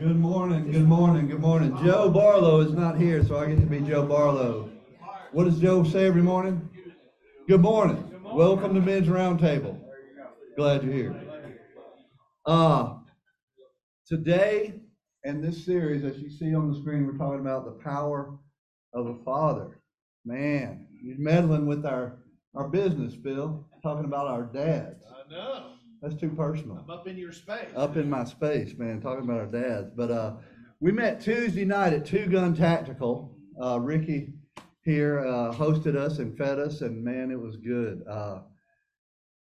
Good morning, good morning, good morning. Joe Barlow is not here, so I get to be Joe Barlow. What does Joe say every morning? Good morning. Welcome to Men's Roundtable. Glad you're here. Uh, today and this series, as you see on the screen, we're talking about the power of a father. Man, you're meddling with our, our business, Phil, talking about our dads. I know. That's too personal. I'm up in your space. up in my space, man, talking about our dads. But uh, we met Tuesday night at Two Gun Tactical. Uh, Ricky here uh, hosted us and fed us, and man, it was good. Uh,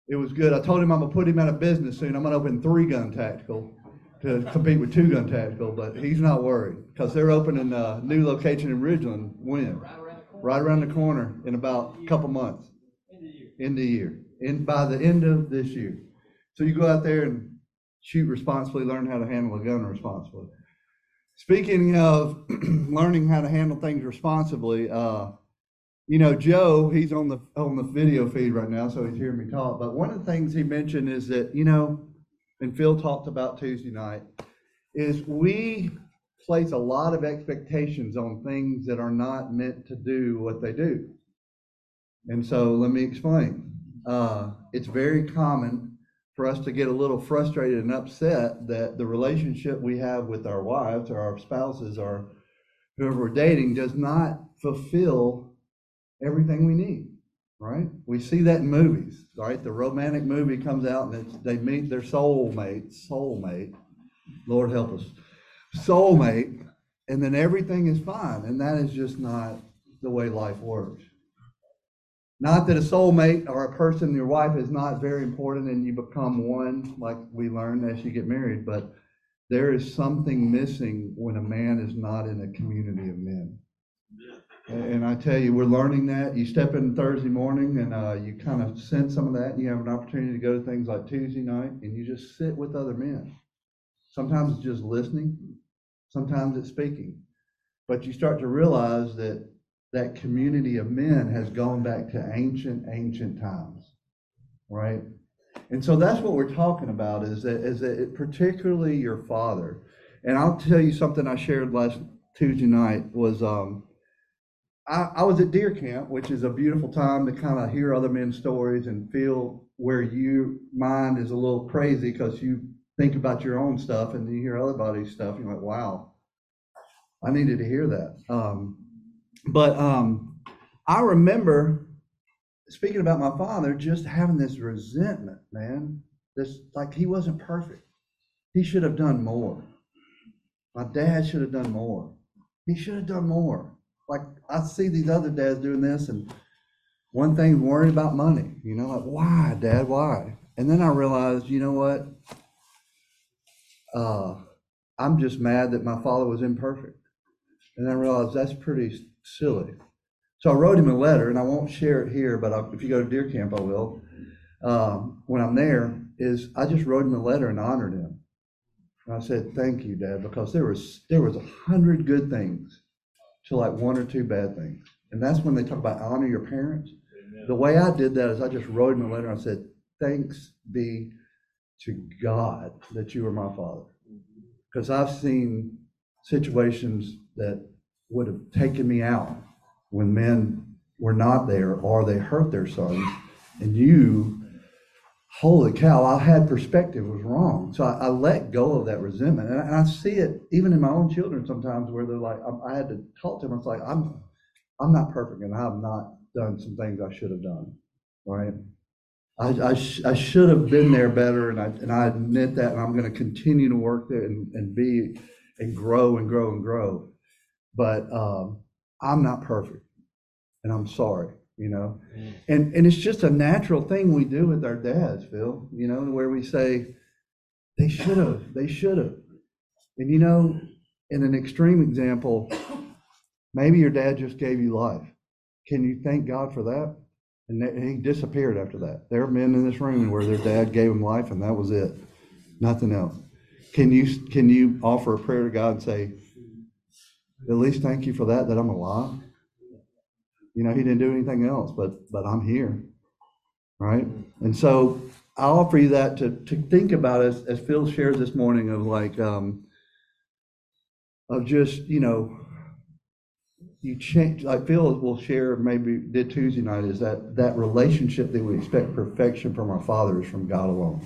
it was good. I told him I'm gonna put him out of business soon. I'm gonna open Three Gun Tactical to compete with Two Gun Tactical, but he's not worried because they're opening a new location in Ridgeland. When? Right around the corner in about a couple months. End of the year. In by the end of this year. So you go out there and shoot responsibly, learn how to handle a gun responsibly. Speaking of learning how to handle things responsibly, uh, you know, Joe, he's on the on the video feed right now, so he's hearing me talk. But one of the things he mentioned is that, you know, and Phil talked about Tuesday night, is we place a lot of expectations on things that are not meant to do what they do. And so let me explain. Uh, it's very common for us to get a little frustrated and upset that the relationship we have with our wives or our spouses or whoever we're dating does not fulfill everything we need, right? We see that in movies, right? The romantic movie comes out and they meet their soulmate, soulmate, Lord help us, soulmate, and then everything is fine. And that is just not the way life works. Not that a soulmate or a person, your wife, is not very important and you become one, like we learn as you get married, but there is something missing when a man is not in a community of men. And I tell you, we're learning that. You step in Thursday morning and uh, you kind of sense some of that, and you have an opportunity to go to things like Tuesday night, and you just sit with other men. Sometimes it's just listening, sometimes it's speaking. But you start to realize that that community of men has gone back to ancient, ancient times, right? And so that's what we're talking about is that, is that it, particularly your father. And I'll tell you something I shared last Tuesday night was um, I, I was at deer camp, which is a beautiful time to kind of hear other men's stories and feel where your mind is a little crazy because you think about your own stuff and you hear other body's stuff. You're like, wow, I needed to hear that. Um, but um, I remember speaking about my father just having this resentment, man. This like he wasn't perfect. He should have done more. My dad should have done more. He should have done more. Like I see these other dads doing this, and one thing worrying about money. You know, like why, Dad? Why? And then I realized, you know what? Uh, I'm just mad that my father was imperfect. And I realized that's pretty silly. So I wrote him a letter, and I won't share it here, but I, if you go to deer camp, I will. Um, when I'm there, is I just wrote him a letter and honored him. And I said, "Thank you, Dad," because there was there was a hundred good things to like one or two bad things, and that's when they talk about honor your parents. The way I did that is I just wrote him a letter. and I said, "Thanks be to God that you are my father," because I've seen situations that would have taken me out when men were not there or they hurt their sons. And you, holy cow, I had perspective was wrong. So I, I let go of that resentment. And I, and I see it even in my own children sometimes where they're like, I, I had to talk to them. It's like, I'm, I'm not perfect and I have not done some things I should have done. Right. I, I, sh- I should have been there better and I, and I admit that and I'm going to continue to work there and, and be and grow and grow and grow but um, I'm not perfect, and I'm sorry, you know. And and it's just a natural thing we do with our dads, Phil. You know, where we say they should have, they should have, and you know, in an extreme example, maybe your dad just gave you life. Can you thank God for that? And that- and he disappeared after that. There are men in this room where their dad gave them life, and that was it, nothing else. Can you can you offer a prayer to God and say, at least thank you for that, that I'm alive. You know, he didn't do anything else, but but I'm here. Right? And so I offer you that to to think about as as Phil shares this morning of like um of just, you know, you change, like Phil will share, maybe did Tuesday night, is that, that relationship that we expect perfection from our Father is from God alone.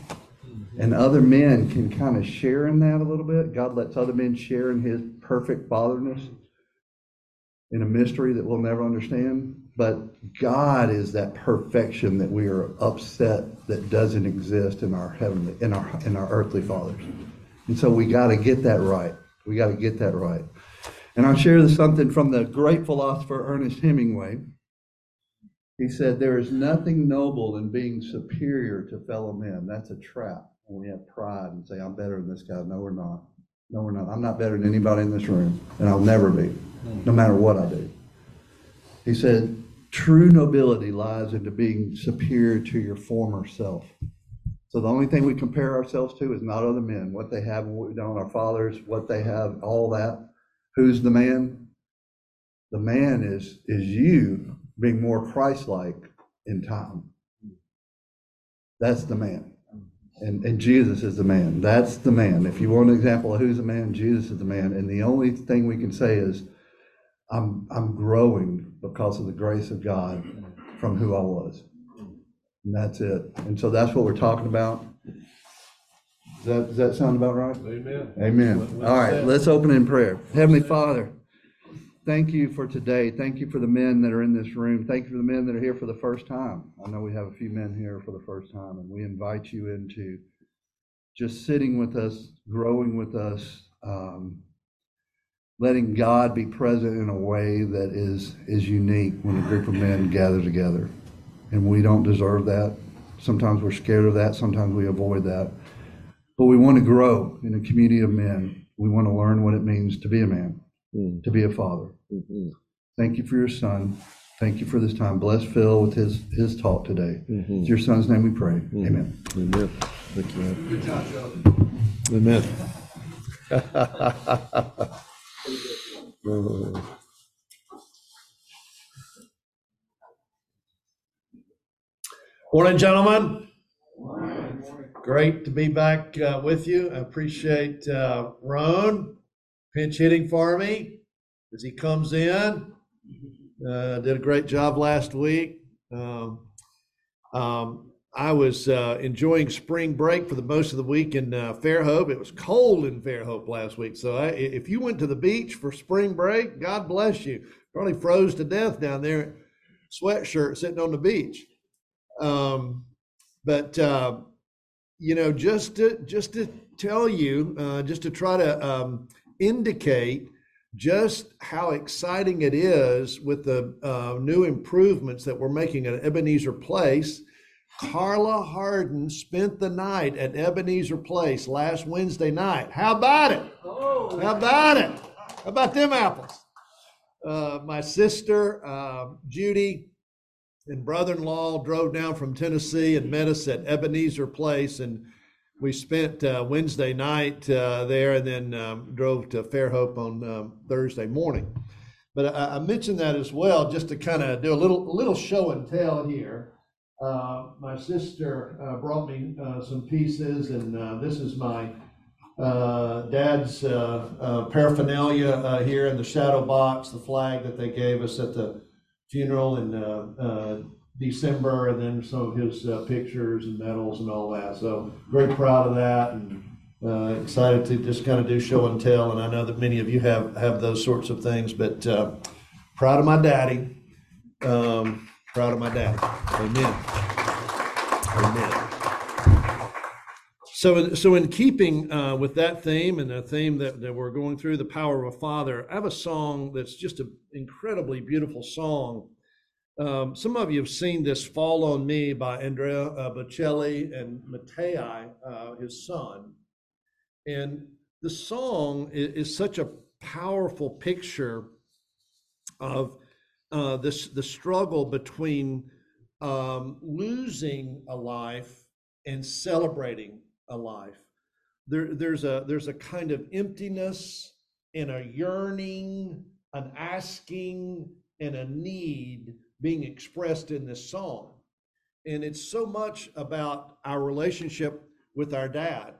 And other men can kind of share in that a little bit. God lets other men share in his perfect fatherness in a mystery that we'll never understand. But God is that perfection that we are upset that doesn't exist in our heavenly, in our in our earthly fathers. And so we got to get that right. We got to get that right. And I'll share something from the great philosopher Ernest Hemingway. He said, There is nothing noble in being superior to fellow men. That's a trap we have pride and say, I'm better than this guy. No, we're not. No, we're not. I'm not better than anybody in this room, and I'll never be, no matter what I do. He said, True nobility lies into being superior to your former self. So the only thing we compare ourselves to is not other men, what they have, what done, our fathers, what they have, all that. Who's the man? The man is is you being more Christ-like in time. That's the man. And, and Jesus is the man. That's the man. If you want an example of who's the man, Jesus is the man. And the only thing we can say is, I'm I'm growing because of the grace of God from who I was. And that's it. And so that's what we're talking about. Does that, does that sound about right? Amen. Amen. All right, let's open in prayer. Heavenly Father, thank you for today. Thank you for the men that are in this room. Thank you for the men that are here for the first time. I know we have a few men here for the first time, and we invite you into just sitting with us, growing with us, um, letting God be present in a way that is is unique when a group of men gather together. And we don't deserve that. Sometimes we're scared of that. Sometimes we avoid that. But we want to grow in a community of men. We want to learn what it means to be a man, Mm. to be a father. Mhm. Thank you for your son. Thank you for this time. Bless Phil with his, his talk today. Mhm. In your son's name we pray. Amen. Amen. Thank you, man. Good job, Joe. Amen. Morning, gentlemen. Great to be back uh, with you. I appreciate uh, Ron pinch hitting for me as he comes in. Uh, did a great job last week. Um, um, I was uh, enjoying spring break for the most of the week in uh, Fairhope. It was cold in Fairhope last week, so I, if you went to the beach for spring break, God bless you. Probably froze to death down there, sweatshirt sitting on the beach. Um, but uh, you know, just to just to tell you, uh, just to try to um, indicate just how exciting it is with the uh, new improvements that we're making at Ebenezer Place. Carla Harden spent the night at Ebenezer Place last Wednesday night. How about it? How about it? How about them apples? Uh, my sister, uh, Judy, and brother-in-law drove down from Tennessee and met us at Ebenezer Place, and we spent uh, Wednesday night uh, there, and then um, drove to Fairhope on um, Thursday morning. But I, I mentioned that as well, just to kind of do a little little show and tell here. Uh, my sister uh, brought me uh, some pieces, and uh, this is my dad's paraphernalia here in the shadow box, the flag that they gave us at the funeral uh, December, and then some of his uh, pictures and medals and all that. So very proud of that, and uh, excited to just kind of do show and tell. And I know that many of you have have those sorts of things, but uh, proud of my daddy. Um, proud of my daddy. Amen. Amen. So, so in keeping uh, with that theme and the theme that, that we're going through, the power of a father, I have a song that's just an incredibly beautiful song. Um, some of you have seen this "Fall on Me" by Andrea uh, Bocelli and Matteo, uh, his son, and the song is, is such a powerful picture of uh, this the struggle between um, losing a life and celebrating a life. There, there's a there's a kind of emptiness and a yearning, an asking, and a need being expressed in this song. And it's so much about our relationship with our dad.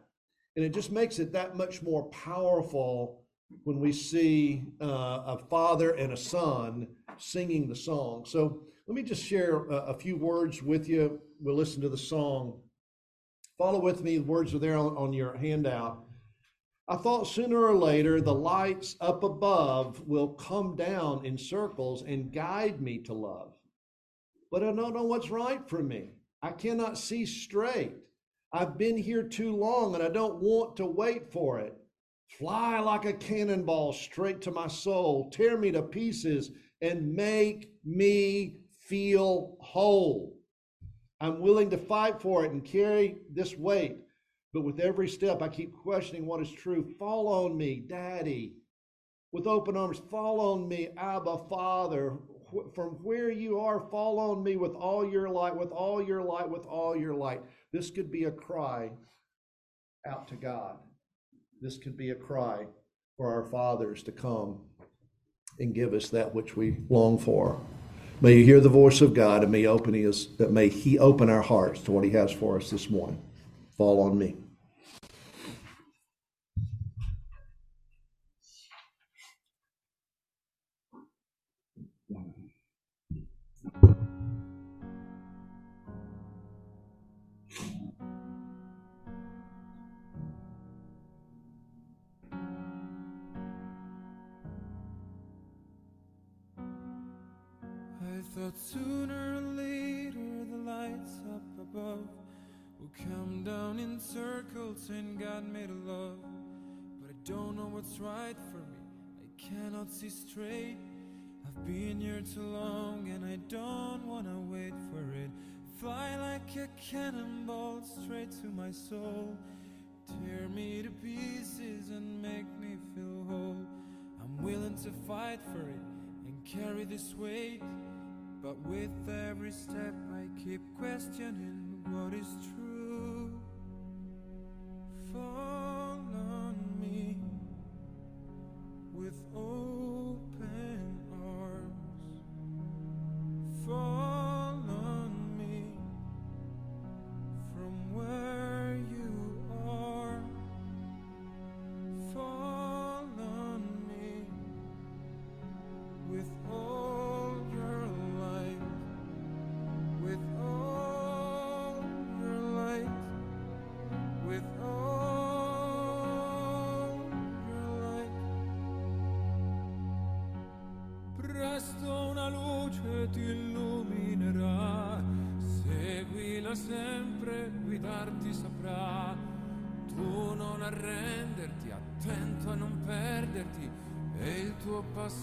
And it just makes it that much more powerful when we see uh, a father and a son singing the song. So let me just share a, a few words with you. We'll listen to the song. Follow with me. The words are there on, on your handout. I thought sooner or later the lights up above will come down in circles and guide me to love. But I don't know what's right for me. I cannot see straight. I've been here too long and I don't want to wait for it. Fly like a cannonball straight to my soul, tear me to pieces and make me feel whole. I'm willing to fight for it and carry this weight. But with every step, I keep questioning what is true. Fall on me, Daddy. With open arms, fall on me, Abba, Father. From where you are, fall on me with all your light, with all your light, with all your light. This could be a cry out to God. This could be a cry for our fathers to come and give us that which we long for. May you hear the voice of God and may open his, may he open our hearts to what he has for us this morning. Fall on me. I thought sooner come down in circles and God made love. But I don't know what's right for me. I cannot see straight. I've been here too long and I don't wanna wait for it. Fly like a cannonball straight to my soul. Tear me to pieces and make me feel whole. I'm willing to fight for it and carry this weight. But with every step, I keep questioning what is true.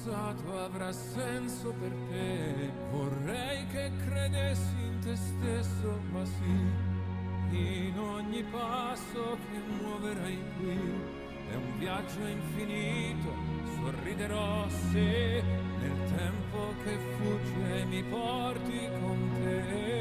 Passato avrà senso per te. Vorrei che credessi in te stesso, ma sì, in ogni passo che muoverai qui. È un viaggio infinito, sorriderò se nel tempo che fugge mi porti con te.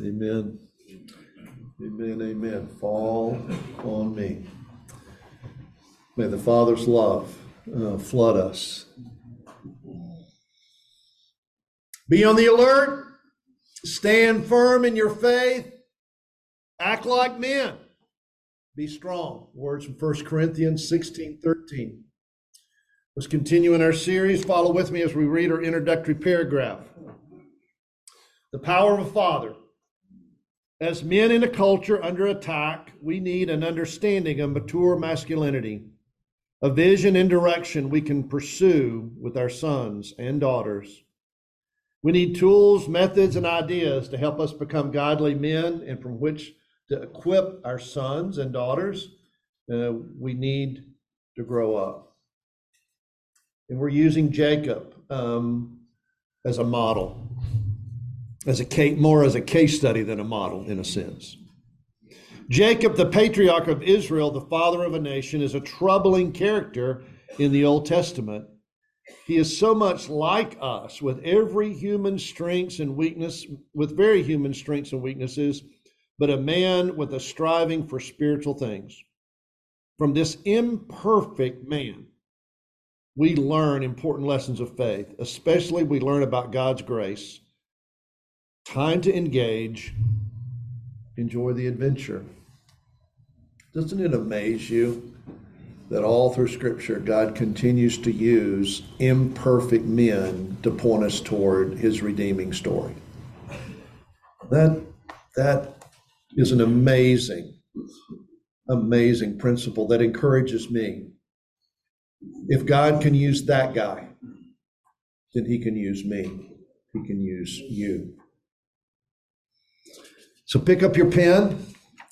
Amen. Amen, amen. Fall on me. May the Father's love uh, flood us. Be on the alert. Stand firm in your faith. Act like men. Be strong. Words from 1 Corinthians 16 13. Let's continue in our series. Follow with me as we read our introductory paragraph. The power of a father. As men in a culture under attack, we need an understanding of mature masculinity, a vision and direction we can pursue with our sons and daughters. We need tools, methods, and ideas to help us become godly men and from which to equip our sons and daughters. Uh, we need to grow up. And we're using Jacob um, as a model as a case, more as a case study than a model in a sense. Jacob, the patriarch of Israel, the father of a nation, is a troubling character in the Old Testament. He is so much like us with every human strengths and weakness, with very human strengths and weaknesses, but a man with a striving for spiritual things. From this imperfect man, we learn important lessons of faith, especially we learn about God's grace time to engage, enjoy the adventure. Doesn't it amaze you that all through Scripture, God continues to use imperfect men to point us toward his redeeming story? That, that is an amazing, amazing principle that encourages me. If God can use that guy, then he can use me, he can use you. So pick up your pen.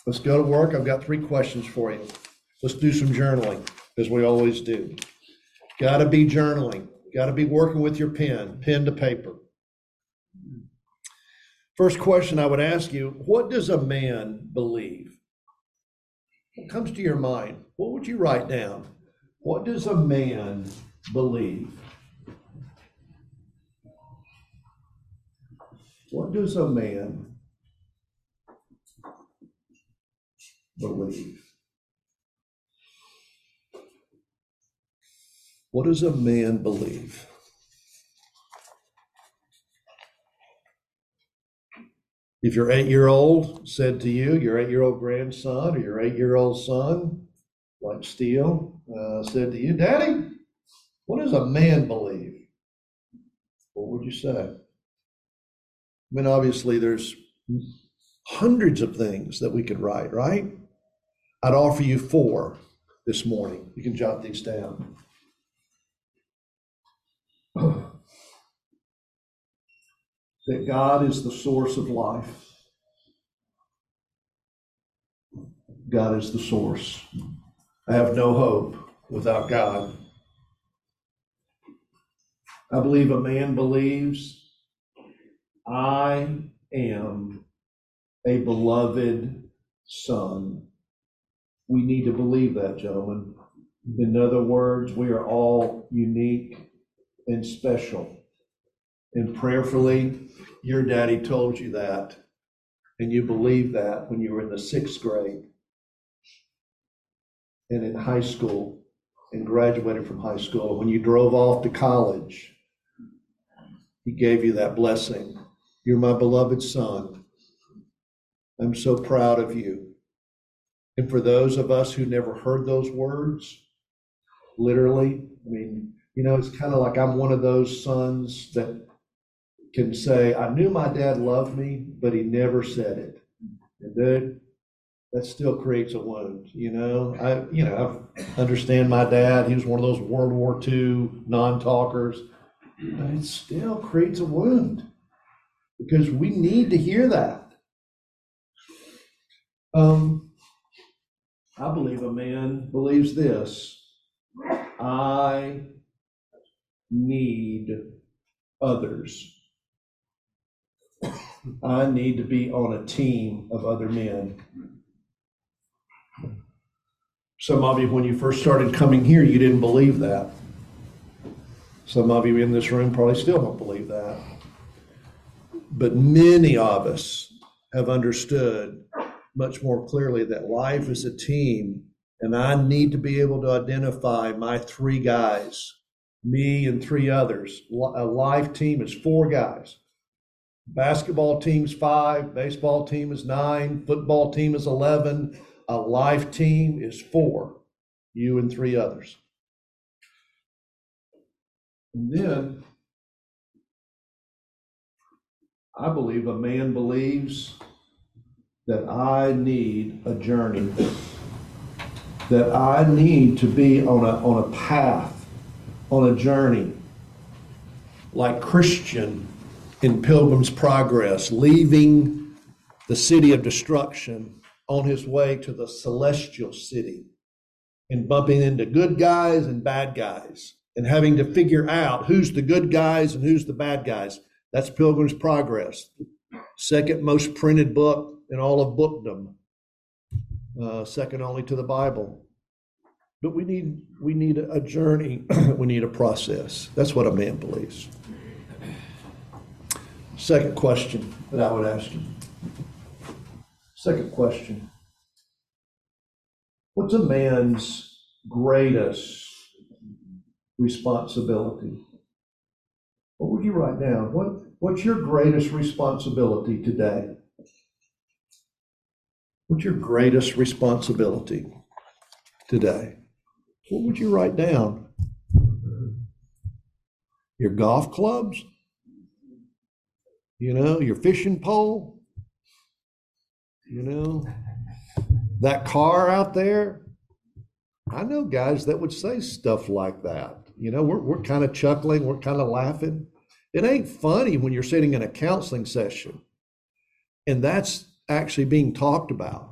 Let's go to work. I've got three questions for you. Let's do some journaling, as we always do. Got to be journaling. Got to be working with your pen, pen to paper. First question I would ask you What does a man believe? What comes to your mind? What would you write down? What does a man believe? What does a man believe. What does a man believe? If your eight year old said to you, your eight year old grandson or your eight year old son, like Steele, uh, said to you, Daddy, what does a man believe? What would you say? I mean, obviously, there's hundreds of things that we could write, right? I'd offer you four this morning. You can jot these down. that God is the source of life. God is the source. I have no hope without God. I believe a man believes I am a beloved son we need to believe that, gentlemen. In other words, we are all unique and special. And prayerfully, your daddy told you that, and you believed that when you were in the sixth grade and in high school and graduated from high school. When you drove off to college, he gave you that blessing. You're my beloved son. I'm so proud of you. And for those of us who never heard those words, literally, I mean, you know, it's kind of like I'm one of those sons that can say, I knew my dad loved me, but he never said it. And dude, that still creates a wound, you know. I, you know, I understand my dad. He was one of those World War II non-talkers, but it still creates a wound because we need to hear that. Um, I believe a man believes this I need others. I need to be on a team of other men. Some of you, when you first started coming here, you didn't believe that. Some of you in this room probably still don't believe that. But many of us have understood much more clearly that life is a team, and I need to be able to identify my three guys, me and three others. A life team is four guys. Basketball team's five, baseball team is nine, football team is 11, a life team is four, you and three others. And then I believe a man believes that I need a journey, that I need to be on a, on a path, on a journey, like Christian in Pilgrim's Progress, leaving the city of destruction on his way to the celestial city and bumping into good guys and bad guys and having to figure out who's the good guys and who's the bad guys. That's Pilgrim's Progress, second most printed book in all of bookdom, uh, second only to the Bible. But we need we need a journey. we need a process. That's what a man believes. Second question that I would ask you. Second question. What's a man's greatest responsibility? What would you write down? What, what's your greatest responsibility today? What's your greatest responsibility today? What would you write down? Your golf clubs? You know, your fishing pole? You know, that car out there? I know guys that would say stuff like that. You know, we're, we're kind of chuckling, we're kind of laughing. It ain't funny when you're sitting in a counseling session and that's actually being talked about.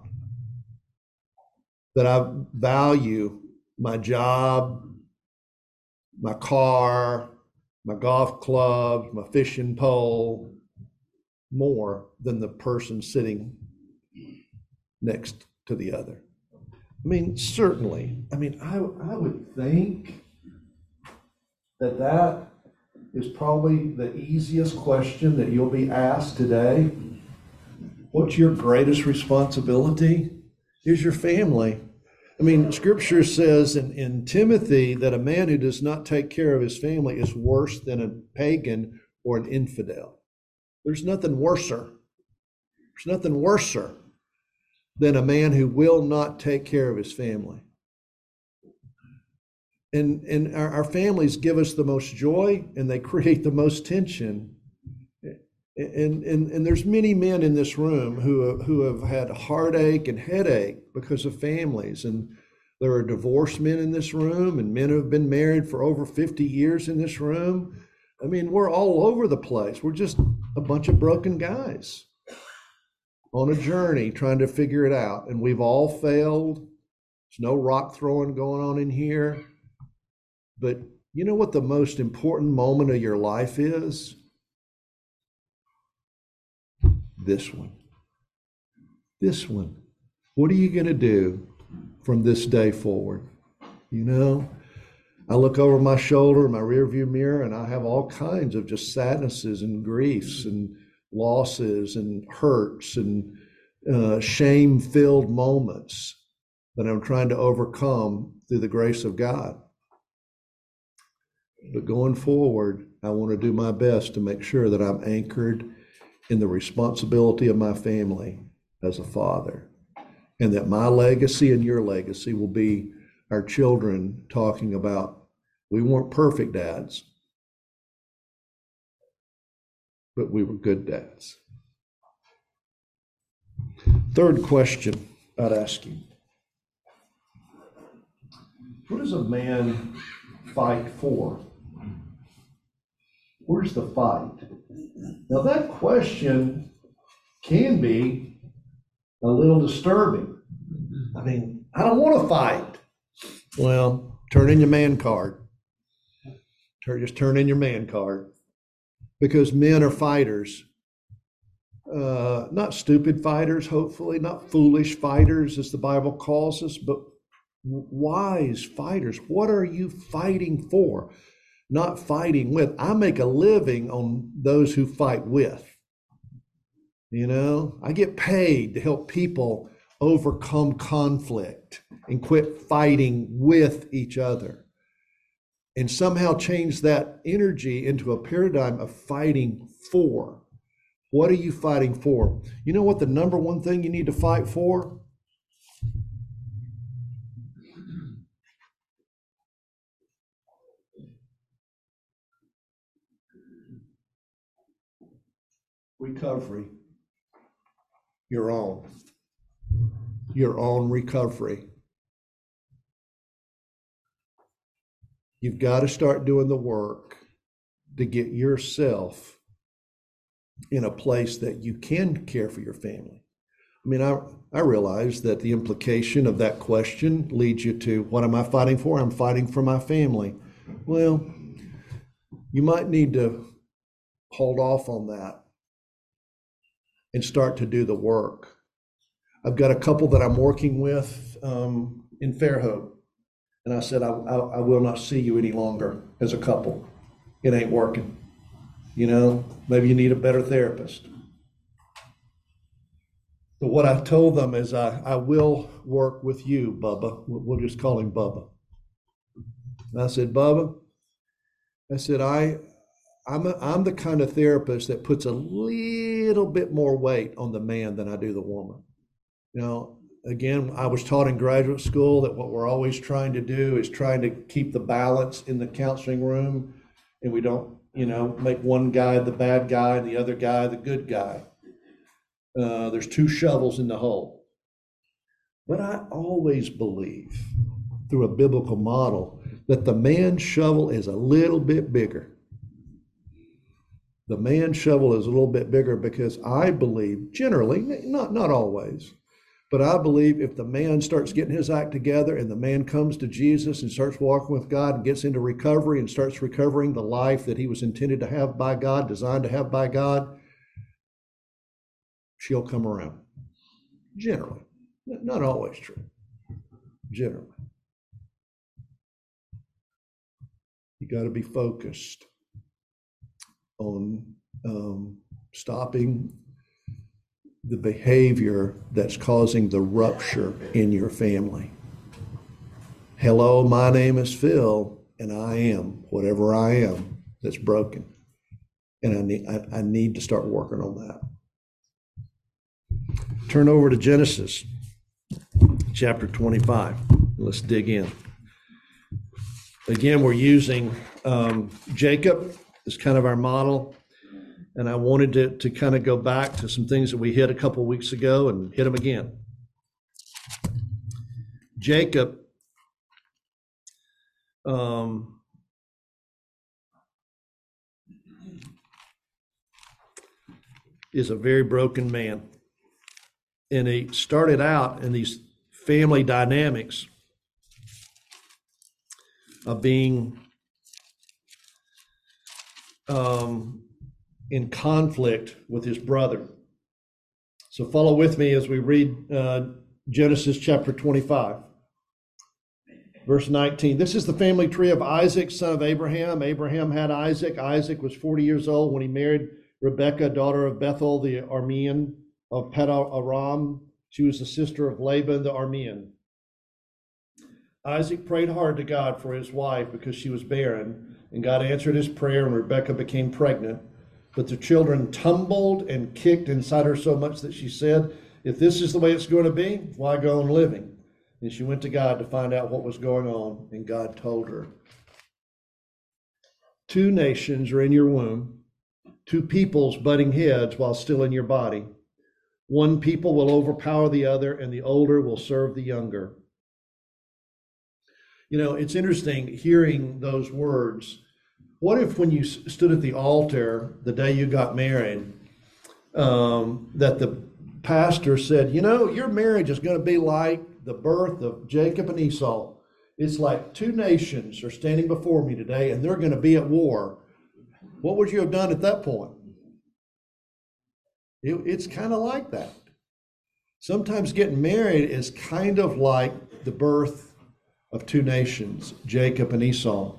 That I value my job, my car, my golf clubs, my fishing pole more than the person sitting next to the other. I mean, certainly. I mean, I, I would think that that is probably the easiest question that you'll be asked today. What's your greatest responsibility? Is your family. I mean, scripture says in, in Timothy that a man who does not take care of his family is worse than a pagan or an infidel. There's nothing worser. There's nothing worser than a man who will not take care of his family. And, and our, our families give us the most joy and they create the most tension. And, and, and there's many men in this room who, who have had heartache and headache because of families. And there are divorced men in this room and men who have been married for over 50 years in this room. I mean, we're all over the place. We're just a bunch of broken guys on a journey trying to figure it out. And we've all failed. There's no rock throwing going on in here. But you know what the most important moment of your life is? This one. This one. What are you going to do from this day forward? You know, I look over my shoulder, my rearview mirror, and I have all kinds of just sadnesses and griefs and losses and hurts and uh, shame filled moments that I'm trying to overcome through the grace of God. But going forward, I want to do my best to make sure that I'm anchored in the responsibility of my family as a father, and that my legacy and your legacy will be our children talking about we weren't perfect dads, but we were good dads. Third question I'd ask you What does a man fight for? Where's the fight? Now, that question can be a little disturbing. I mean, I don't want to fight. Well, turn in your man card. Turn, just turn in your man card because men are fighters. Uh, not stupid fighters, hopefully, not foolish fighters, as the Bible calls us, but wise fighters. What are you fighting for? Not fighting with. I make a living on those who fight with. You know, I get paid to help people overcome conflict and quit fighting with each other and somehow change that energy into a paradigm of fighting for. What are you fighting for? You know what the number one thing you need to fight for? Recovery. Your own. Your own recovery. You've got to start doing the work to get yourself in a place that you can care for your family. I mean, I, I realize that the implication of that question leads you to what am I fighting for? I'm fighting for my family. Well, you might need to hold off on that and start to do the work. I've got a couple that I'm working with um, in Fairhope. And I said, I, I, I will not see you any longer as a couple. It ain't working. You know, maybe you need a better therapist. But what I told them is, I, I will work with you, Bubba. We'll we'll just call him Bubba. And I said, Bubba, I said, I, I'm, a, I'm the kind of therapist that puts a little bit more weight on the man than I do the woman. You know, again, I was taught in graduate school that what we're always trying to do is trying to keep the balance in the counseling room, and we don't, you know, make one guy the bad guy and the other guy the good guy. Uh, there's two shovels in the hole. But I always believe through a biblical model that the man's shovel is a little bit bigger. The man shovel is a little bit bigger because I believe, generally, not, not always, but I believe if the man starts getting his act together and the man comes to Jesus and starts walking with God and gets into recovery and starts recovering the life that he was intended to have by God, designed to have by God, she'll come around. Generally. Not always true. Generally. You got to be focused on um, stopping the behavior that's causing the rupture in your family. Hello, my name is Phil, and I am whatever I am that's broken. And I need, I, I need to start working on that. Turn over to Genesis chapter 25. Let's dig in. Again, we're using um, Jacob as kind of our model. And I wanted to, to kind of go back to some things that we hit a couple weeks ago and hit them again. Jacob um, is a very broken man. And he started out in these family dynamics of being um, in conflict with his brother. So follow with me as we read uh, Genesis chapter 25, verse 19. This is the family tree of Isaac, son of Abraham. Abraham had Isaac. Isaac was 40 years old when he married Rebekah, daughter of Bethuel, the Aramean of Paddan Aram. She was the sister of Laban the Aramean. Isaac prayed hard to God for his wife because she was barren, and God answered his prayer, and Rebekah became pregnant. But the children tumbled and kicked inside her so much that she said, If this is the way it's going to be, why go on living? And she went to God to find out what was going on, and God told her. Two nations are in your womb, two peoples butting heads while still in your body. One people will overpower the other, and the older will serve the younger. You know, it's interesting hearing those words what if when you stood at the altar the day you got married, um, that the pastor said, you know, your marriage is going to be like the birth of Jacob and Esau. It's like two nations are standing before me today and they're going to be at war. What would you have done at that point? It, it's kind of like that. Sometimes getting married is kind of like the birth of two nations, Jacob and Esau.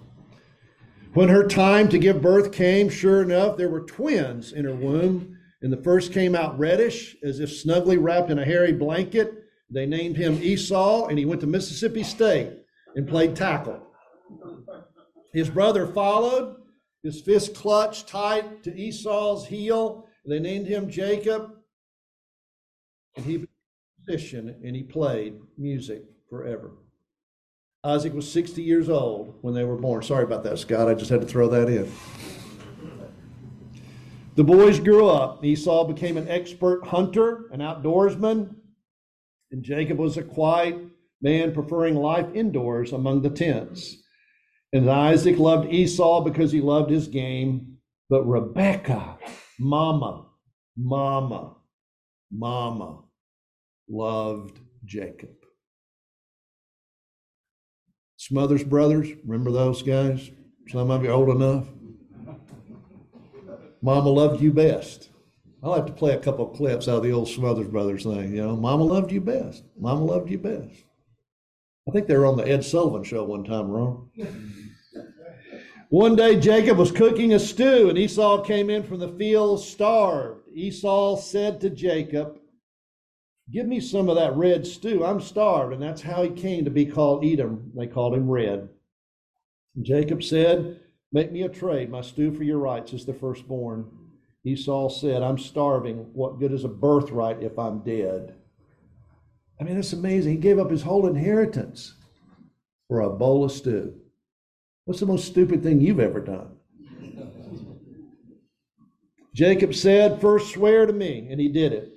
When her time to give birth came, sure enough, there were twins in her womb, And the first came out reddish, as if snugly wrapped in a hairy blanket. They named him Esau, and he went to Mississippi State and played tackle. His brother followed, his fist clutched tight to Esau's heel. They named him Jacob, and he became a musician and he played music forever. Isaac was 60 years old when they were born. Sorry about that, Scott. I just had to throw that in. The boys grew up. Esau became an expert hunter, an outdoorsman, and Jacob was a quiet man preferring life indoors among the tents. And Isaac loved Esau because he loved his game, but Rebecca, mama, mama, mama, loved Jacob. Smothers Brothers, remember those guys? Some of you old enough. Mama loved you best. I'll have to play a couple of clips out of the old Smothers Brothers thing. You know, Mama loved you best. Mama loved you best. I think they were on the Ed Sullivan show one time, Ron. One day Jacob was cooking a stew, and Esau came in from the field starved. Esau said to Jacob, Give me some of that red stew. I'm starved. And that's how he came to be called Edom. They called him Red. Jacob said, Make me a trade. My stew for your rights is the firstborn. Esau said, I'm starving. What good is a birthright if I'm dead? I mean, it's amazing. He gave up his whole inheritance for a bowl of stew. What's the most stupid thing you've ever done? Jacob said, First swear to me. And he did it.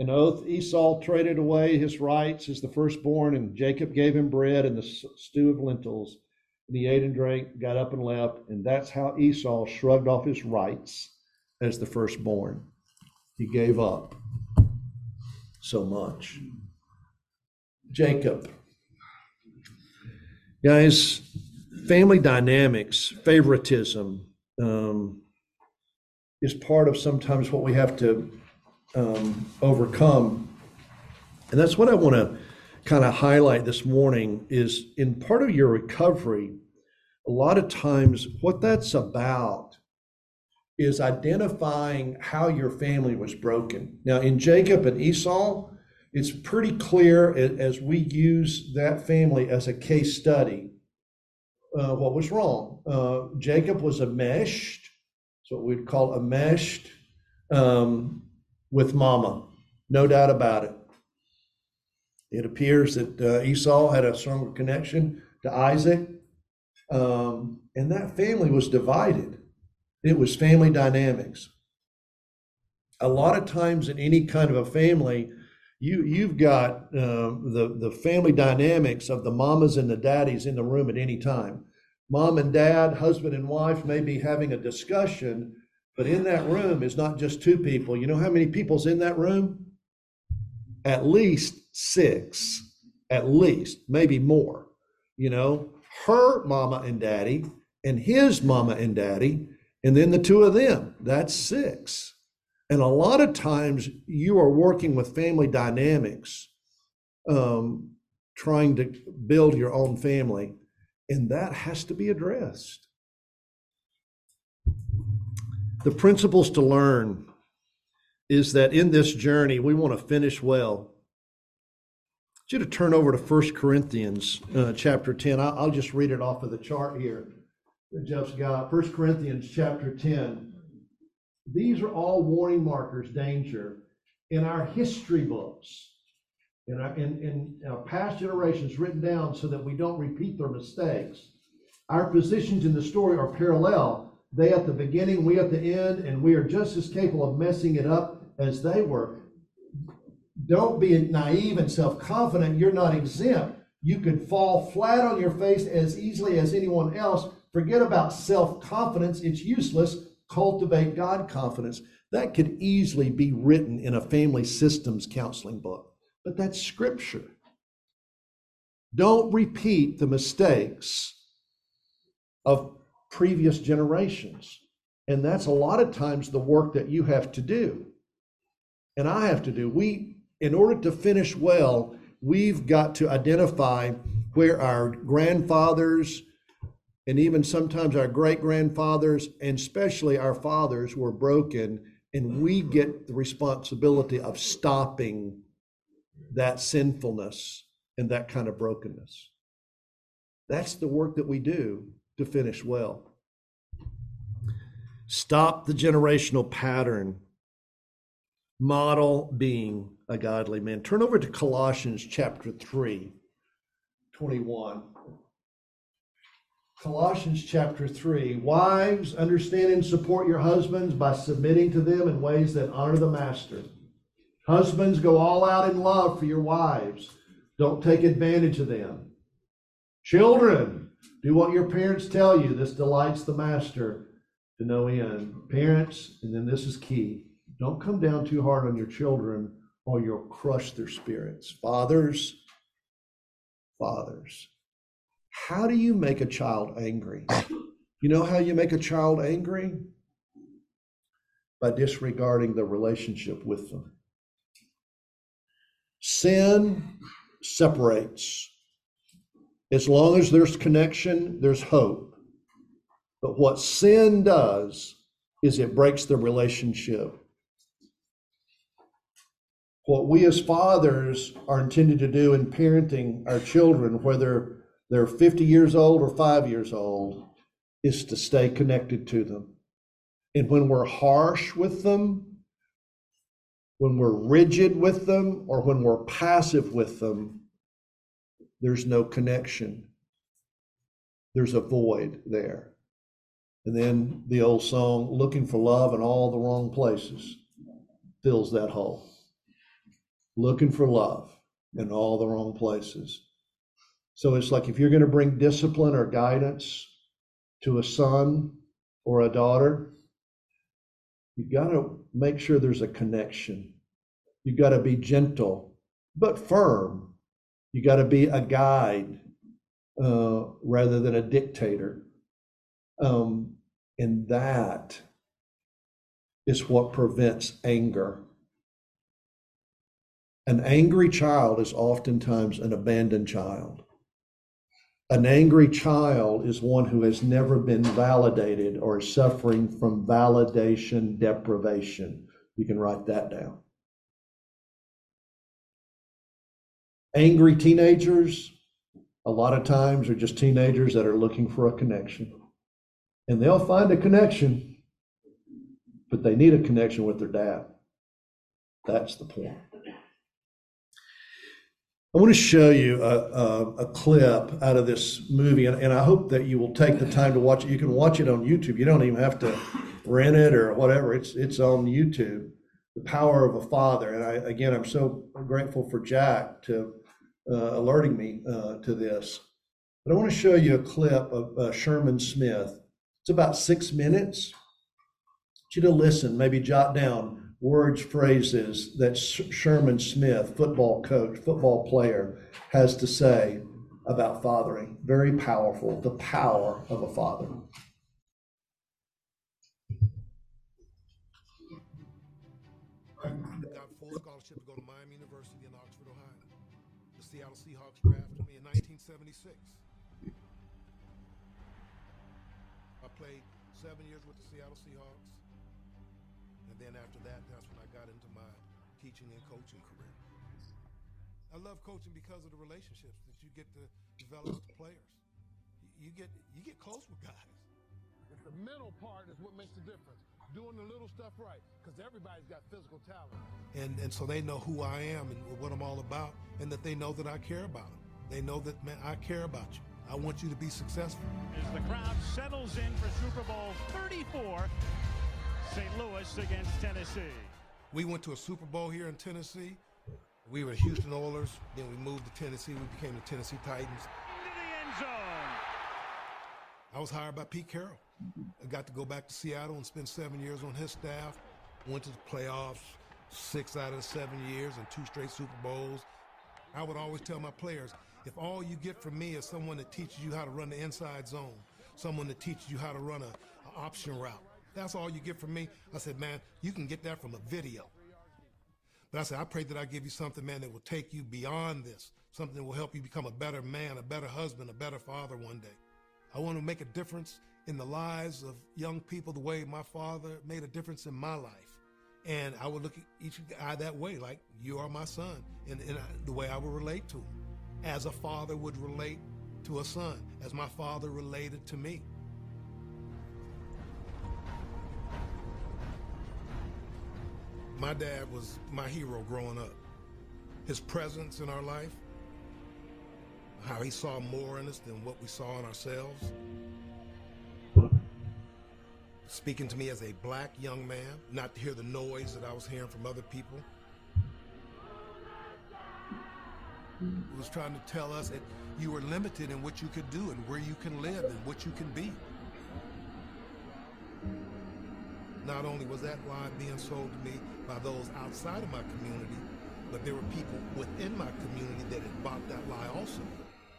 An oath, Esau traded away his rights as the firstborn, and Jacob gave him bread and the stew of lentils. And he ate and drank, got up and left. And that's how Esau shrugged off his rights as the firstborn. He gave up so much. Jacob. Guys, family dynamics, favoritism um, is part of sometimes what we have to um, overcome. And that's what I want to kind of highlight this morning is in part of your recovery, a lot of times what that's about is identifying how your family was broken. Now, in Jacob and Esau, it's pretty clear as we use that family as a case study uh, what was wrong. Uh, Jacob was enmeshed, it's what we'd call enmeshed um, with mama, no doubt about it. It appears that uh, Esau had a stronger connection to Isaac, um, and that family was divided. It was family dynamics. A lot of times in any kind of a family, you you've got um, the the family dynamics of the mamas and the daddies in the room at any time. Mom and dad, husband and wife may be having a discussion, but in that room is not just two people. You know how many people's in that room? At least six, at least, maybe more. You know, her mama and daddy, and his mama and daddy, and then the two of them. That's six. And a lot of times you are working with family dynamics, um, trying to build your own family, and that has to be addressed. The principles to learn is that in this journey, we want to finish well. I want you to turn over to 1 Corinthians uh, chapter 10. I'll, I'll just read it off of the chart here that Jeff's got. 1 Corinthians chapter 10. These are all warning markers, danger, in our history books, in our, in, in our past generations written down so that we don't repeat their mistakes. Our positions in the story are parallel. They at the beginning, we at the end, and we are just as capable of messing it up as they were. Don't be naive and self confident. You're not exempt. You could fall flat on your face as easily as anyone else. Forget about self confidence, it's useless cultivate God confidence. That could easily be written in a family systems counseling book, but that's scripture. Don't repeat the mistakes of previous generations. And that's a lot of times the work that you have to do. And I have to do. We, in order to finish well, we've got to identify where our grandfathers, and even sometimes our great grandfathers, and especially our fathers, were broken And we get the responsibility of stopping that sinfulness and that kind of brokenness. That's the work that we do to finish well. Stop the generational pattern. Model being a godly man. Turn over to Colossians chapter 3, 21. Colossians chapter 3. Wives, understand and support your husbands by submitting to them in ways that honor the master. Husbands, go all out in love for your wives. Don't take advantage of them. Children, do what your parents tell you. This delights the master to no end. Parents, and then this is key don't come down too hard on your children or you'll crush their spirits. Fathers, fathers, how do you make a child angry? You know how you make a child angry? By disregarding the relationship with them. Sin separates. As long as there's connection, there's hope. But what sin does is it breaks the relationship. What we as fathers are intended to do in parenting our children, whether they're 50 years old or five years old, is to stay connected to them. And when we're harsh with them, when we're rigid with them, or when we're passive with them, there's no connection. There's a void there. And then the old song, Looking for Love in All the Wrong Places, fills that hole. Looking for love in all the wrong places. So it's like if you're going to bring discipline or guidance to a son or a daughter, you've got to make sure there's a connection. You've got to be gentle but firm. You got to be a guide uh, rather than a dictator. Um, and that is what prevents anger. An angry child is oftentimes an abandoned child. An angry child is one who has never been validated or is suffering from validation deprivation. You can write that down. Angry teenagers, a lot of times, are just teenagers that are looking for a connection. And they'll find a connection, but they need a connection with their dad. That's the point. I want to show you a, a, a clip out of this movie, and, and I hope that you will take the time to watch it. You can watch it on YouTube. You don't even have to rent it or whatever. It's it's on YouTube. The Power of a Father, and I again, I'm so grateful for Jack to uh, alerting me uh, to this. But I want to show you a clip of uh, Sherman Smith. It's about six minutes. I want you to listen, maybe jot down words, phrases that Sherman Smith, football coach, football player, has to say about fathering. Very powerful, the power of a father. 1976. I played seven years with the Seattle Seahawks. And then after that, that's when I got into my teaching and coaching career. I love coaching because of the relationships that you get to develop with the players. You get you get close with guys. The mental part is what makes the difference. Doing the little stuff right, because everybody's got physical talent. And and so they know who I am and what I'm all about, and that they know that I care about them. They know that man, I care about you. I want you to be successful. As the crowd settles in for Super Bowl 34, St. Louis against Tennessee. We went to a Super Bowl here in Tennessee. We were the Houston Oilers. Then we moved to Tennessee. We became the Tennessee Titans. Into the end zone. I was hired by Pete Carroll. I got to go back to Seattle and spend seven years on his staff. Went to the playoffs six out of seven years and two straight Super Bowls. I would always tell my players, if all you get from me is someone that teaches you how to run the inside zone, someone that teaches you how to run a, option route, that's all you get from me. I said, man, you can get that from a video. But I said, I pray that I give you something, man, that will take you beyond this, something that will help you become a better man, a better husband, a better father one day. I want to make a difference in the lives of young people the way my father made a difference in my life. And I would look at each guy that way, like you are my son, and, and I, the way I would relate to him, as a father would relate to a son, as my father related to me. My dad was my hero growing up. His presence in our life, how he saw more in us than what we saw in ourselves. Speaking to me as a black young man, not to hear the noise that I was hearing from other people. Was trying to tell us that you were limited in what you could do and where you can live and what you can be. Not only was that lie being sold to me by those outside of my community, but there were people within my community that had bought that lie also.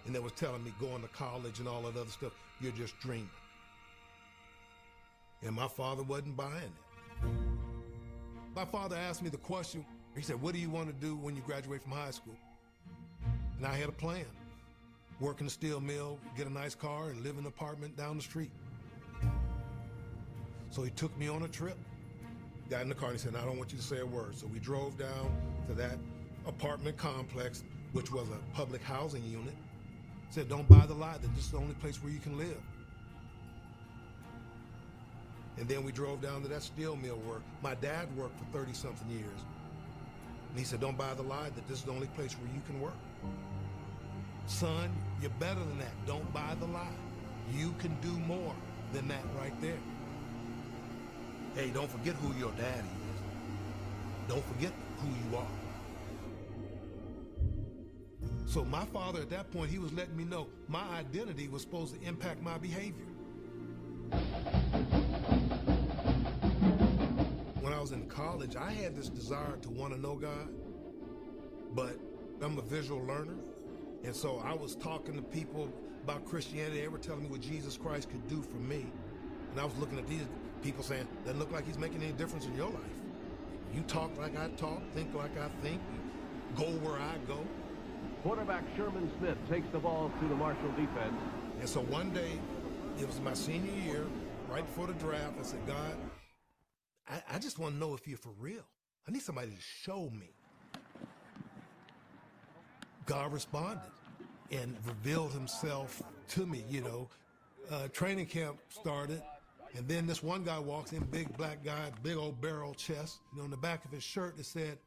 And that was telling me going to college and all that other stuff, you're just dreaming. And my father wasn't buying it. My father asked me the question, he said, What do you want to do when you graduate from high school? And I had a plan work in a steel mill, get a nice car, and live in an apartment down the street. So he took me on a trip. Got in the car and he said, I don't want you to say a word. So we drove down to that apartment complex, which was a public housing unit. Said, don't buy the lie that this is the only place where you can live. And then we drove down to that steel mill where my dad worked for 30 something years. And he said, don't buy the lie that this is the only place where you can work. Son, you're better than that. Don't buy the lie. You can do more than that right there. Hey, don't forget who your daddy is. Don't forget who you are. So my father at that point, he was letting me know my identity was supposed to impact my behavior. When I was in college, I had this desire to want to know God, but I'm a visual learner. And so I was talking to people about Christianity. They were telling me what Jesus Christ could do for me. And I was looking at these people saying, doesn't look like he's making any difference in your life. You talk like I talk, think like I think, go where I go. Quarterback Sherman Smith takes the ball to the Marshall defense. And so one day, it was my senior year, right before the draft, I said, God, I, I just want to know if you're for real. I need somebody to show me. God responded and revealed himself to me, you know. Uh, training camp started, and then this one guy walks in, big black guy, big old barrel chest. Know, on the back of his shirt it said,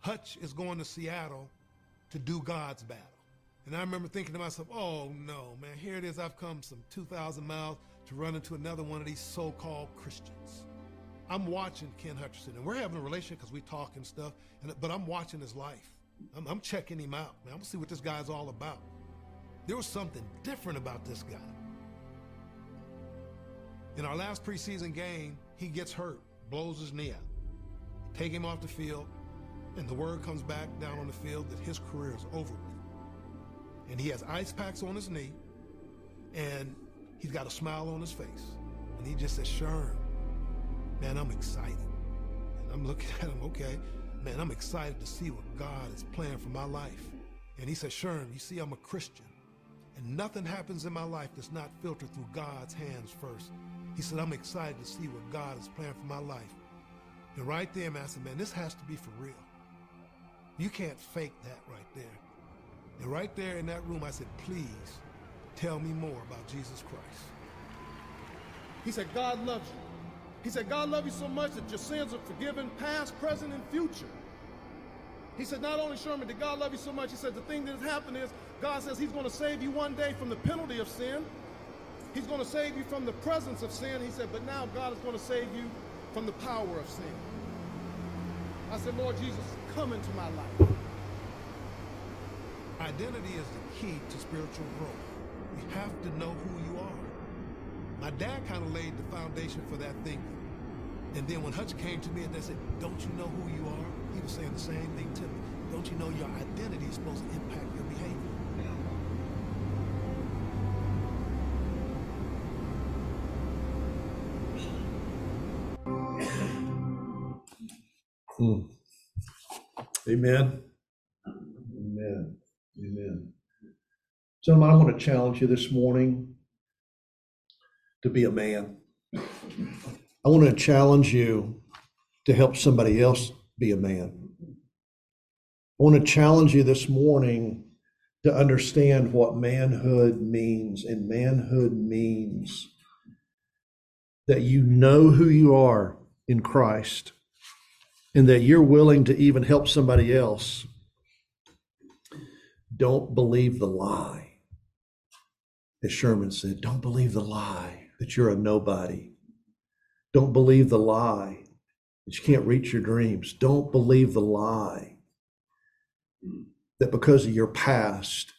Hutch is going to Seattle to do God's battle. And I remember thinking to myself, oh no, man, here it is. I've come some 2,000 miles to run into another one of these so called Christians. I'm watching Ken Hutcherson, and we're having a relationship because we talk and stuff, and, but I'm watching his life. I'm, I'm checking him out, man. I'm gonna see what this guy's all about. There was something different about this guy. In our last preseason game, he gets hurt, blows his knee out. Take him off the field, and the word comes back down on the field that his career is over with. And he has ice packs on his knee, and he's got a smile on his face. And he just says, Sherm, man, I'm excited. And I'm looking at him, okay, man, I'm excited to see what God is planning for my life. And he said, Sherm, you see, I'm a Christian. And nothing happens in my life that's not filtered through God's hands first. He said, I'm excited to see what God is planning for my life. And right there, man, I said, man, this has to be for real. You can't fake that right there. And right there in that room, I said, please tell me more about Jesus Christ. He said, God loves you. He said, God loves you so much that your sins are forgiven, past, present, and future. He said, not only Sherman, did God love you so much, he said, the thing that has happened is God says he's going to save you one day from the penalty of sin. He's going to save you from the presence of sin. He said, but now God is going to save you from the power of sin. I said, Lord Jesus, come into my life. Identity is the key to spiritual growth. You have to know who you are. My dad kind of laid the foundation for that thinking. And then when Hutch came to me and they said, Don't you know who you are? He was saying the same thing to me. Don't you know your identity is supposed to impact your behavior? Hmm. Amen. Amen. Amen. Gentlemen, I want to challenge you this morning to be a man. I want to challenge you to help somebody else be a man. I want to challenge you this morning to understand what manhood means. And manhood means that you know who you are in Christ and that you're willing to even help somebody else. Don't believe the lie. As Sherman said, don't believe the lie that you're a nobody. Don't believe the lie that you can't reach your dreams. Don't believe the lie that because of your past,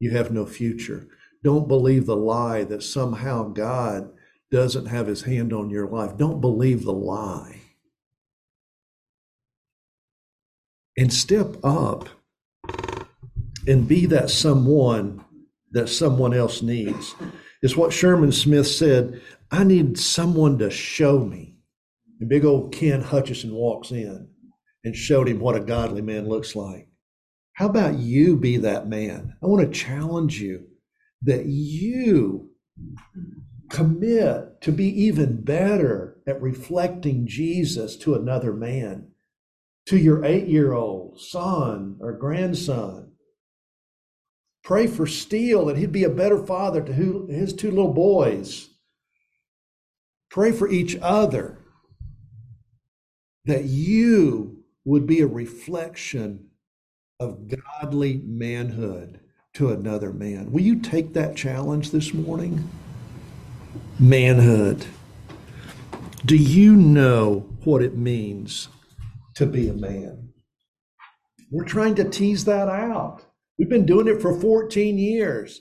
you have no future. Don't believe the lie that somehow God doesn't have his hand on your life. Don't believe the lie. And step up and be that someone that someone else needs. It's what Sherman Smith said I need someone to show me. And big old Ken Hutcherson walks in and showed him what a godly man looks like. How about you be that man? I want to challenge you that you commit to be even better at reflecting Jesus to another man, to your eight year old son or grandson. Pray for Steele that he'd be a better father to his two little boys. Pray for each other that you would be a reflection of godly manhood to another man. Will you take that challenge this morning? Manhood. Do you know what it means to be a man? We're trying to tease that out. We've been doing it for 14 years.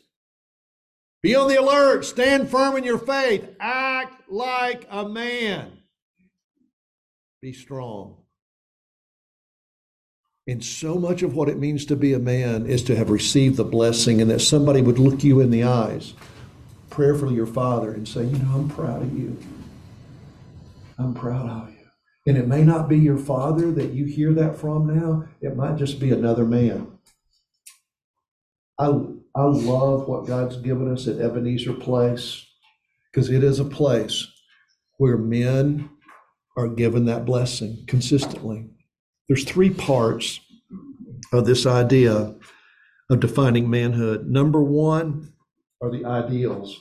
Be on the alert, stand firm in your faith, act like a man. Be strong. And so much of what it means to be a man is to have received the blessing and that somebody would look you in the eyes, prayerfully your father, and say, You know, I'm proud of you. I'm proud of you. And it may not be your father that you hear that from now, it might just be another man. I, I love what God's given us at Ebenezer Place because it is a place where men are given that blessing consistently. There's three parts of this idea of defining manhood. Number one are the ideals.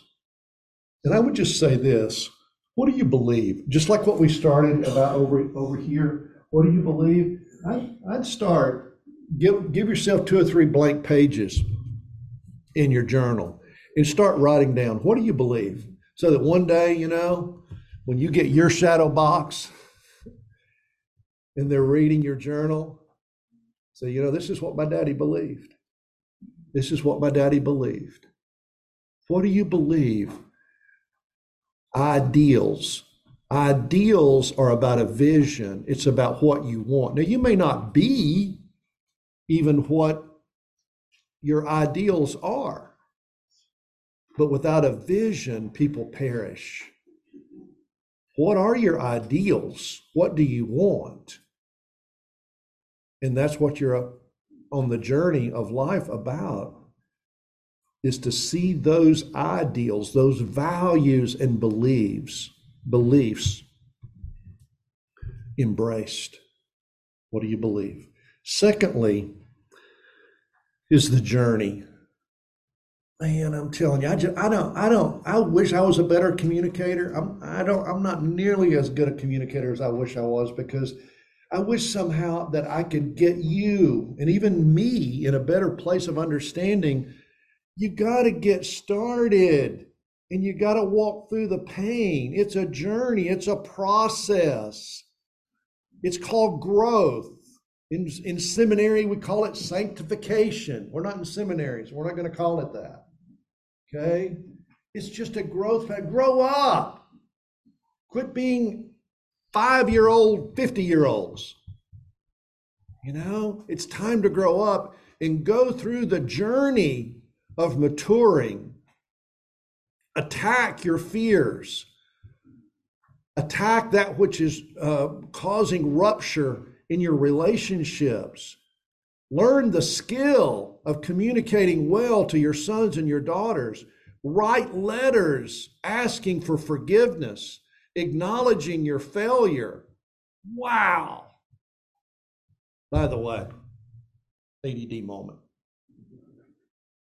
And I would just say this what do you believe? Just like what we started about over, over here, what do you believe? I, I'd start, give, give yourself two or three blank pages in your journal and start writing down what do you believe? So that one day, you know, when you get your shadow box and they're reading your journal, say, you know, this is what my daddy believed. This is what my daddy believed. What do you believe? Ideals. Ideals are about a vision, it's about what you want. Now, you may not be even what your ideals are, but without a vision, people perish. What are your ideals? What do you want? And that's what you're uh, on the journey of life about is to see those ideals, those values and beliefs, beliefs embraced. What do you believe? Secondly, is the journey. Man, I'm telling you, I just, I don't, I don't, I wish I was a better communicator. I'm, I don't, I'm not nearly as good a communicator as I wish I was because I wish somehow that I could get you and even me in a better place of understanding. You got to get started and you got to walk through the pain. It's a journey, it's a process. It's called growth. In, in seminary, we call it sanctification. We're not in seminaries, we're not going to call it that. Okay? It's just a growth. Grow up. Quit being five year old, 50 year olds. You know, it's time to grow up and go through the journey of maturing. Attack your fears, attack that which is uh, causing rupture in your relationships. Learn the skill of communicating well to your sons and your daughters. Write letters asking for forgiveness, acknowledging your failure. Wow. By the way, ADD moment.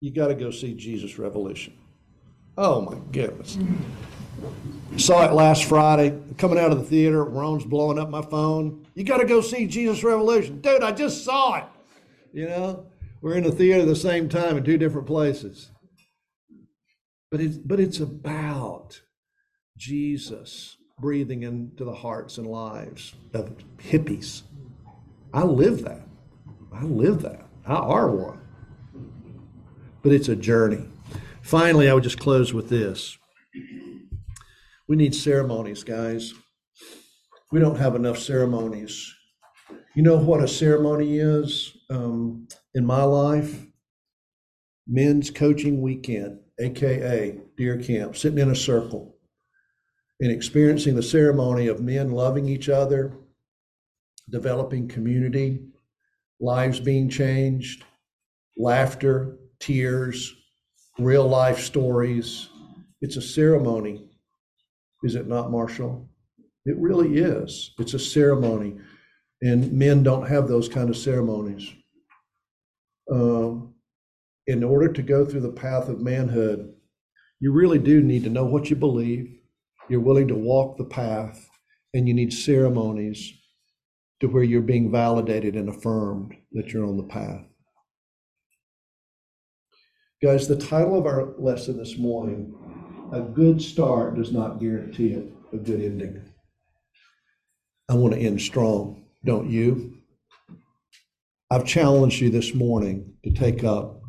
You got to go see Jesus Revolution. Oh my goodness. Saw it last Friday, coming out of the theater. Ron's blowing up my phone. You got to go see Jesus Revolution. Dude, I just saw it. You know, we're in the theater at the same time in two different places. But it's, but it's about Jesus breathing into the hearts and lives of hippies. I live that. I live that. I are one. But it's a journey. Finally, I would just close with this. We need ceremonies, guys. We don't have enough ceremonies. You know what a ceremony is um, in my life? Men's coaching weekend, AKA Deer Camp, sitting in a circle and experiencing the ceremony of men loving each other, developing community, lives being changed, laughter, tears, real life stories. It's a ceremony. Is it not, Marshall? It really is. It's a ceremony. And men don't have those kind of ceremonies. Um, in order to go through the path of manhood, you really do need to know what you believe. You're willing to walk the path, and you need ceremonies to where you're being validated and affirmed that you're on the path. Guys, the title of our lesson this morning A Good Start Does Not Guarantee it, a Good Ending. I want to end strong, don't you? I've challenged you this morning to take up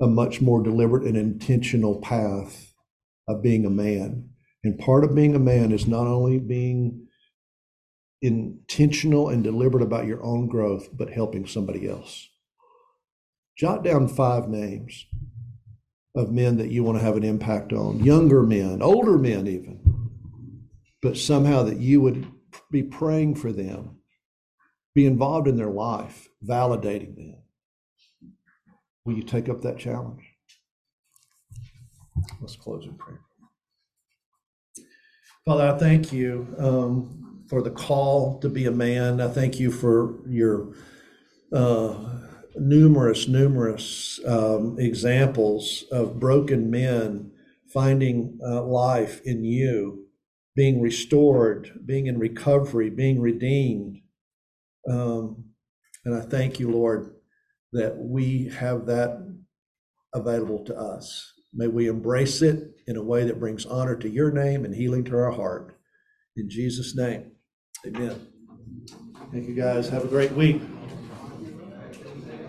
a much more deliberate and intentional path of being a man. And part of being a man is not only being intentional and deliberate about your own growth, but helping somebody else. Jot down five names of men that you want to have an impact on, younger men, older men, even, but somehow that you would be praying for them, be involved in their life, validating them. Will you take up that challenge? Let's close in prayer. Father, I thank you um, for the call to be a man. I thank you for your uh, numerous, numerous um, examples of broken men finding uh, life in you, being restored, being in recovery, being redeemed. Um, and I thank you, Lord, that we have that available to us. May we embrace it in a way that brings honor to your name and healing to our heart. In Jesus' name, amen. Thank you, guys. Have a great week.